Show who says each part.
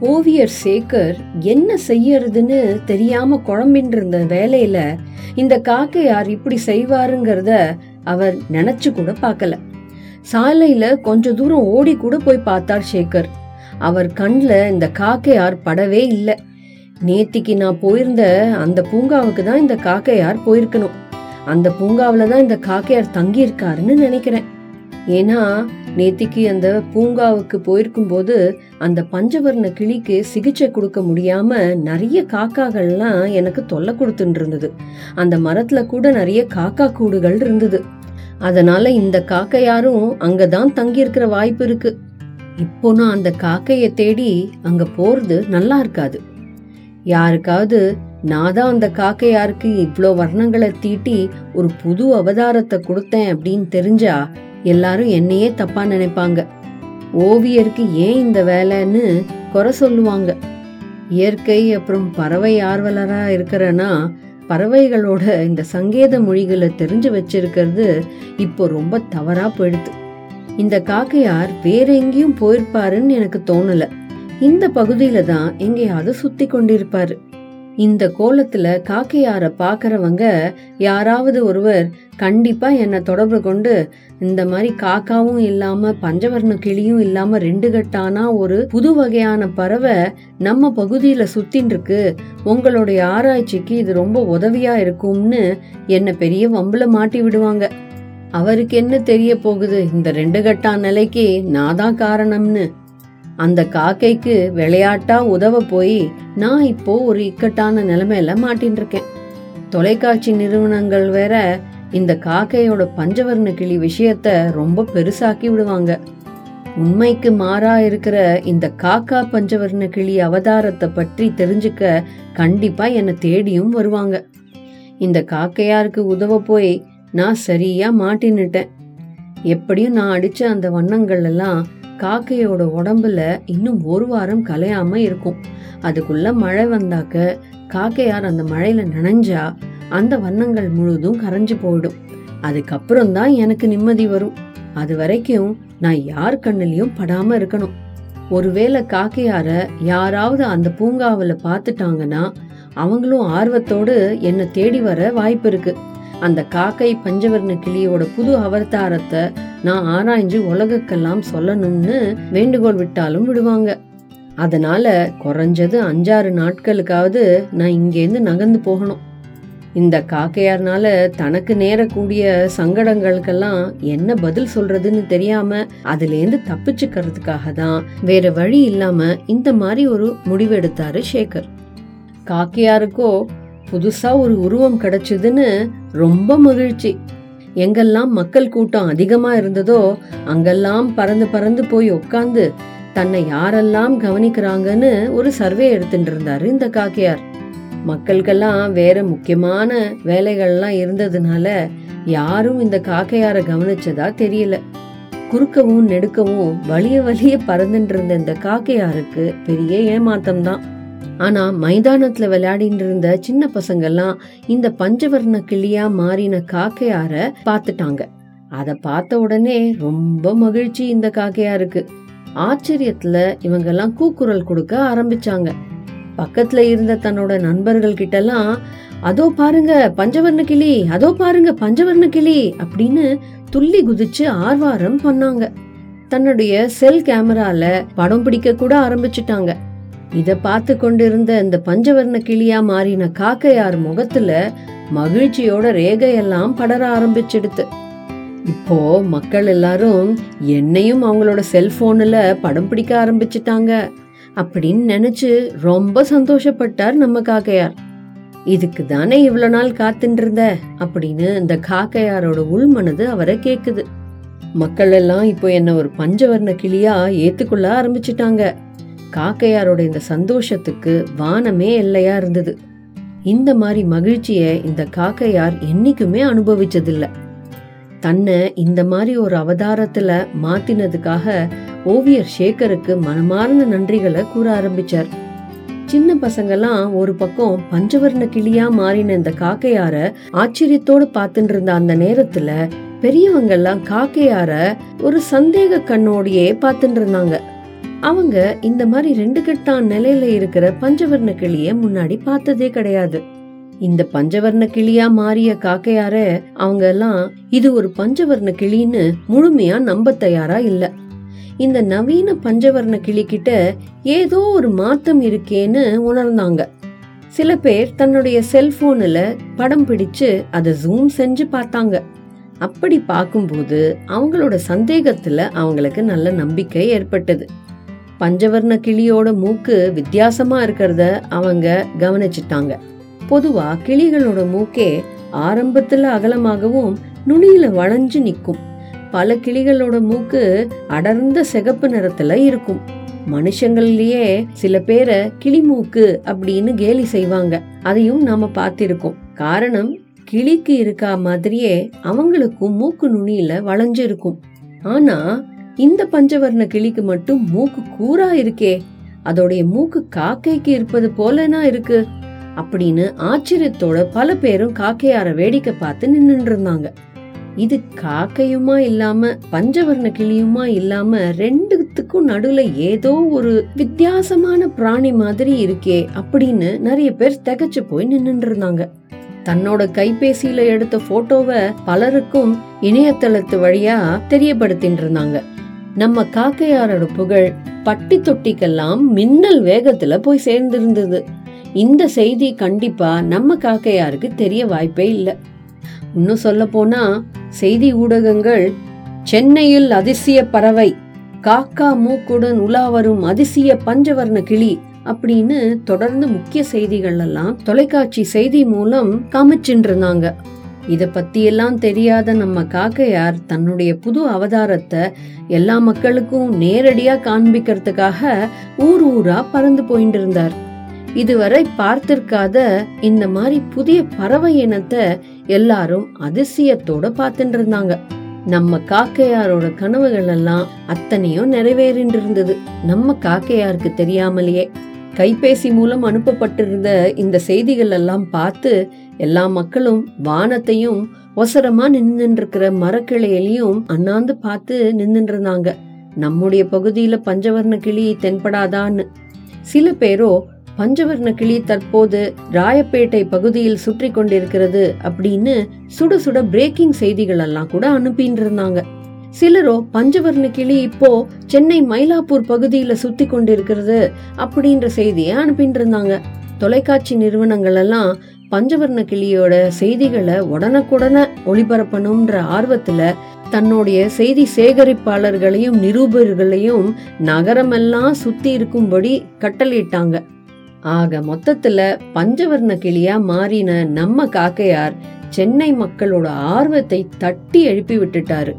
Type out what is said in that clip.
Speaker 1: ஓவியர் சேகர் என்ன செய்யறதுன்னு தெரியாம குழம்பின் இருந்த வேலையில இந்த காக்கையார் இப்படி செய்வாருங்கிறத அவர் நினைச்சு கூட பார்க்கல. சாலையில கொஞ்ச தூரம் ஓடி கூட போய் பார்த்தார் சேகர். அவர் கண்ல இந்த காக்கையார் படவே இல்லை. நேத்திக்கு நான் போயிருந்த அந்த பூங்காவுக்கு தான் இந்த காக்கையார் போயிருக்கணும். அந்த பூங்காவில் தான் இந்த காக்கையார் தங்கியிருக்காருன்னு நினைக்கிறேன். ஏன்னா நேத்திக்கு அந்த பூங்காவுக்கு போயிருக்கும் போது அந்த பஞ்சவர்ண கிளிக்கு சிகிச்சை கொடுக்க முடியாம நிறைய காக்காகள்லாம் எனக்கு தொல்லை கொடுத்துட்டு இருந்தது. அந்த மரத்துல கூட நிறைய காக்கா கூடுகள் இருந்தது. அதனால இந்த காக்கையாரும் அங்கதான் தங்கி இருக்கிற வாய்ப்பு இருக்கு. இப்போ நான் அந்த காக்கையை தேடி அங்க போறது நல்லா இருக்காது. யாருக்காவது நான் தான் அந்த காக்கையாருக்கு இவ்வளோ வர்ணங்களை தீட்டி ஒரு புது அவதாரத்தை கொடுத்தேன் அப்படின்னு தெரிஞ்சா எல்லாரும் என்னையே தப்பா நினைப்பாங்க. ஓவியருக்கு ஏன் இந்த வேலைன்னு குறை சொல்லுவாங்க. இயற்கை அப்புறம் பறவை ஆர்வலரா இருக்கிறனா பறவைகளோட இந்த சங்கேத மொழிகளை தெரிஞ்சு வச்சிருக்கிறது இப்போ ரொம்ப தவறா போயிடுது. இந்த காக்கையார் வேற எங்கேயும் போயிருப்பாருன்னு எனக்கு தோணல. இந்த பகுதியில தான் எங்கேயாவது சுத்தி கொண்டிருப்பாரு. இந்த கோலத்துல காக்கையார பாக்குறவங்க யாராவது ஒருவர் கண்டிப்பா என்னை தொடர்பு கொண்டு இந்த மாதிரி காக்காவும் இல்லாம பஞ்சவர்ண கிளியும் இல்லாம ரெண்டு கட்டானா ஒரு புது வகையான பறவை நம்ம பகுதியில சுத்தின் இருக்கு உங்களுடைய ஆராய்ச்சிக்கு இது ரொம்ப உதவியா இருக்கும்னு என்ன பெரிய வம்புல மாட்டி விடுவாங்க. அவருக்கு என்ன தெரிய போகுது? இந்த ரெண்டு கட்டா நிலைக்கு நான் தான் காரணம்னு. அந்த காக்கைக்கு விளையாட்டா உதவ போய் நான் இப்போ ஒரு இக்கட்டான நிலைமையில மாட்டின்னு இருக்கேன் தொலைக்காட்சி நிறுவனங்கள் வேற இந்த காக்கையோட பஞ்சவர்ண கிளி விஷயத்த ரொம்ப பெருசாக்கி விடுவாங்க. உண்மைக்கு மாறா இருக்கிற இந்த காக்கா பஞ்சவர்ண கிளி அவதாரத்தை பற்றி தெரிஞ்சுக்க கண்டிப்பா என்னை தேடியும் வருவாங்க. இந்த காக்கையாருக்கு உதவ போய் நான் சரியா மாட்டின்னுட்டேன். எப்படியும் நான் அடிச்ச அந்த வண்ணங்கள் எல்லாம் காக்கையோட உடம்புல இன்னும் ஒரு வாரம் கலையாம இருக்கும். அதுக்குள்ள மழை வந்தாக்க காக்கையார் அந்த மழையில நனைஞ்சா அந்த வண்ணங்கள் முழுதும் கரைஞ்சு போயிடும். அதுக்கப்புறம் தான் எனக்கு நிம்மதி வரும். அது வரைக்கும் நான் யார் கண்ணிலையும் படாம இருக்கணும். ஒருவேளை காக்கையார யாராவது அந்த பூங்காவில் பார்த்துட்டாங்கன்னா அவங்களும் ஆர்வத்தோடு என்னை தேடி வர வாய்ப்பு இருக்குது அந்த காக்கை பஞ்சவர்ண கிளியோட புது அவதாரத்தை நான் ஆராய்ஞ்சு உலகக்கெல்லாம் சொல்லணும்னு வேண்டுகோள் விட்டாலும் விடுவாங்க. அதனால குறைஞ்சது அஞ்சாறு நாட்களுக்காவது நான் இங்கேருந்து நகர்ந்து போகணும். இந்த காக்கையார்னால தனக்கு நேரக்கூடிய சங்கடங்களுக்கெல்லாம் என்ன பதில் சொல்றதுன்னு தெரியாம அதுலேருந்து தப்பிச்சுக்கிறதுக்காக தான் வேற வழி இல்லாம இந்த மாதிரி ஒரு முடிவெடுத்தாரு சேகர். காக்கையாருக்கோ புதுசா ஒரு உருவம் கிடைச்சதுன்னு ரொம்ப மகிழ்ச்சி. எங்கெல்லாம் மக்கள் கூட்டம் அதிகமா இருந்ததோ அங்கெல்லாம் பறந்து பறந்து போய் உட்காந்து தன்னை யாரெல்லாம் கவனிக்கிறாங்கன்னு ஒரு சர்வே எடுத்துட்டு இருந்தாரு இந்த காக்கையார். மக்களுக்கெல்லாம் வேற முக்கியமான வேலைகள்லாம் இருந்ததுனால யாரும் இந்த காக்கையார கவனிச்சதா தெரியல. குறுக்கவும் நெடுக்கவும் வலிய வலிய பறந்துட்டு இருந்த இந்த காக்கையாருக்கு பெரிய ஏமாத்தம் தான் ஆனா மைதானத்துல விளையாடிட்டு இருந்த சின்ன பசங்கெல்லாம் இந்த பஞ்சவர்ண கிளியா மாறின காக்கையார பார்த்துட்டாங்க அத பார்த்த உடனே ரொம்ப மகிழ்ச்சி இந்த காக்கையாருக்கு ஆச்சரியத்துல இவங்கெல்லாம் கூக்குரல் கொடுக்க ஆரம்பிச்சாங்க. பக்கத்துல இருந்த தன்னோட நண்பர்கள் கிட்டலாம் அதோ பாருங்க பஞ்சவர்ண கிளி அதோ பாருங்க பஞ்சவர்ண கிளி அப்படின்னு துள்ளி குதிச்சு ஆர்வாரம் பண்ணாங்க. தன்னுடைய செல் கேமரால படம் பிடிக்க கூட ஆரம்பிச்சிட்டாங்க. இத பார்த்து கொண்டிருந்த இந்த பஞ்சவர்ண கிளியா மாறின காக்கையார் முகத்துல மகிழ்ச்சியோட ரேகையெல்லாம் படர ஆரம்பிச்சிடுத்து. இப்போ மக்கள் எல்லாரும் என்னையும் அவங்களோட செல்போன்ல படம் பிடிக்க ஆரம்பிச்சிட்டாங்க அப்படின்னு நினைச்சு ரொம்ப சந்தோஷப்பட்டார் நம்ம காக்கையார். இதுக்கு தானே இவ்வளவு நாள் காத்துட்டு அப்படின்னு இந்த காக்கையாரோட உள்மனது அவரை கேக்குது. மக்கள் எல்லாம் இப்போ என்ன ஒரு பஞ்சவர்ண கிளியா ஏத்துக்கொள்ள ஆரம்பிச்சிட்டாங்க. காக்கையாரோட இந்த சந்தோஷத்துக்கு வானமே எல்லையா இருந்தது. இந்த மாதிரி மகிழ்ச்சியை இந்த காக்கையார் என்னைக்குமே அனுபவிச்சதில்ல. தன்னை இந்த மாதிரி ஒரு அவதாரத்துல மாத்தினதுக்காக ஓவியர் சேகருக்கு மனமார்ந்த நன்றிகளை கூற ஆரம்பிச்சார். சின்ன பசங்கெல்லாம் ஒரு பக்கம் பஞ்சவர்ண கிளியா மாறின இந்த காக்கையார ஆச்சரியத்தோடு பார்த்துட்டு இருந்த அந்த நேரத்துல பெரியவங்க எல்லாம் காக்கையார ஒரு சந்தேக கண்ணோடையே பார்த்துட்டு இருந்தாங்க அவங்க இந்த மாதிரி ரெண்டு கட்டான் நிலையில இருக்கிற பஞ்சவர்ண கிளிய முன்னாடி பார்த்ததே கிடையாது. இந்த பஞ்சவர்ண கிளியா மாறிய காக்கையார அவங்க எல்லாம் இது ஒரு பஞ்சவர்ண கிளின்னு முழுமையா நம்ப தயாரா இல்ல. இந்த நவீன பஞ்சவர்ண கிளி கிட்ட ஏதோ ஒரு மாற்றம் இருக்கேன்னு உணர்ந்தாங்க. சில பேர் தன்னுடைய செல்போனில் படம் பிடிச்சு அதை ஜூம் செஞ்சு பார்த்தாங்க. அப்படி பார்க்கும்போது அவங்களோட சந்தேகத்துல அவங்களுக்கு நல்ல நம்பிக்கை ஏற்பட்டது. பஞ்சவர்ண கிளியோட மூக்கு வித்தியாசமா இருக்கிறத அவங்க கவனிச்சிட்டாங்க. பொதுவா கிளிகளோட மூக்கே ஆரம்பத்துல அகலமாகவும் நுனியில வளைஞ்சு நிற்கும். பல கிளிகளோட மூக்கு அடர்ந்த சிகப்பு நிறத்துல இருக்கும். மனுஷங்கள்லயே சில பேரை கிளிமூக்கு அப்படின்னு கேலி செய்வாங்க. அதையும் நாம பார்த்திருக்கோம். காரணம் கிளிக்கு இருக்கா மாதிரியே அவங்களுக்கும் மூக்கு நுனியில வளைஞ்சு இருக்கும் ஆனா இந்த பஞ்சவர்ண கிளிக்கு மட்டும் மூக்கு கூரா இருக்கே. அதோடைய மூக்கு காக்கைக்கு இருப்பது போலனா இருக்கு. அப்படின்னு ஆச்சரியத்தோட பல பேரும் காக்கையார வேடிக்கை பார்த்து நின்னுட்டு இருந்தாங்க. இது காக்கையுமா இல்லாம பஞ்சவர்ண கிளியுமா இல்லாம ரெண்டுத்துக்கும் நடுவுல ஏதோ ஒரு வித்தியாசமான பிராணி மாதிரி இருக்கே அப்படின்னு நிறைய பேர் திகச்சு போய் நின்னுட்டு இருந்தாங்க. தன்னோட கைபேசியில எடுத்த போட்டோவை பலருக்கும் இணையதளத்து வழியா தெரியப்படுத்திட்டு இருந்தாங்க. நம்ம காக்கையாரோட புகழ் பட்டி தொட்டிக்கெல்லாம் மின்னல் வேகத்துல போய் சேர்ந்திருந்தது. இந்த செய்தி கண்டிப்பா நம்ம காக்கையாருக்கு தெரிய வாய்ப்பே இல்லை. இன்னும் சொல்ல போனா செய்தி ஊடகங்கள் சென்னையில் அதிசய பறவை காக்கா மூக்குடன் உலா வரும் அதிசய பஞ்சவர்ண கிளி அப்படின்னு தொடர்ந்து முக்கிய செய்திகள் எல்லாம் தொலைக்காட்சி செய்தி மூலம் காமிச்சுட்டு இருந்தாங்க இத பத்தி எல்லாம் தெரியாத நம்ம காக்கையார் தன்னுடைய புது அவதாரத்தை எல்லா மக்களுக்கும் நேரடியா காண்பிக்கிறதுக்காக ஊர் ஊரா பறந்து போயிட்டு இருந்தார் இதுவரை பார்த்திருக்காத இந்த மாதிரி புதிய பறவை இனத்தை எல்லாரும் அதிசயத்தோட பார்த்துட்டு இருந்தாங்க நம்ம காக்கையாரோட கனவுகள் எல்லாம் அத்தனையும் நிறைவேறிட்டு இருந்தது நம்ம காக்கையாருக்கு தெரியாமலேயே கைபேசி மூலம் அனுப்பப்பட்டிருந்த இந்த செய்திகள் எல்லாம் பார்த்து எல்லா மக்களும் வானத்தையும் ஒசரமா நின்னுட்டு இருக்கிற மரக்கிளையிலையும் அண்ணாந்து பார்த்து நின்று இருந்தாங்க நம்முடைய பகுதியில பஞ்சவர்ண கிளி தென்படாதான்னு. சில பேரோ பஞ்சவர்ண கிளி தற்போது ராயப்பேட்டை பகுதியில் சுற்றி கொண்டிருக்கிறது அப்படின்னு சுட சுட பிரேக்கிங் செய்திகள் எல்லாம் கூட அனுப்பின்னு இருந்தாங்க சிலரோ பஞ்சவர்ண கிளி இப்போ சென்னை மயிலாப்பூர் பகுதியில சுத்தி கொண்டிருக்கிறது அப்படின்ற செய்தியை அனுப்பிட்டு இருந்தாங்க தொலைக்காட்சி நிறுவனங்கள் எல்லாம் பஞ்சவர்ண கிளியோட செய்திகளை உடனுக்குடனே ஒளிபரப்பணும்ன்ற ஆர்வத்துல தன்னுடைய செய்தி சேகரிப்பாளர்களையும் நிருபர்களையும் நகரமெல்லாம் சுத்தி இருக்கும்படி கட்டளையிட்டாங்க. ஆக மொத்தத்துல பஞ்சவர்ண கிளியா மாறின நம்ம காக்கையார் சென்னை மக்களோட ஆர்வத்தை தட்டி எழுப்பி விட்டுட்டாரு.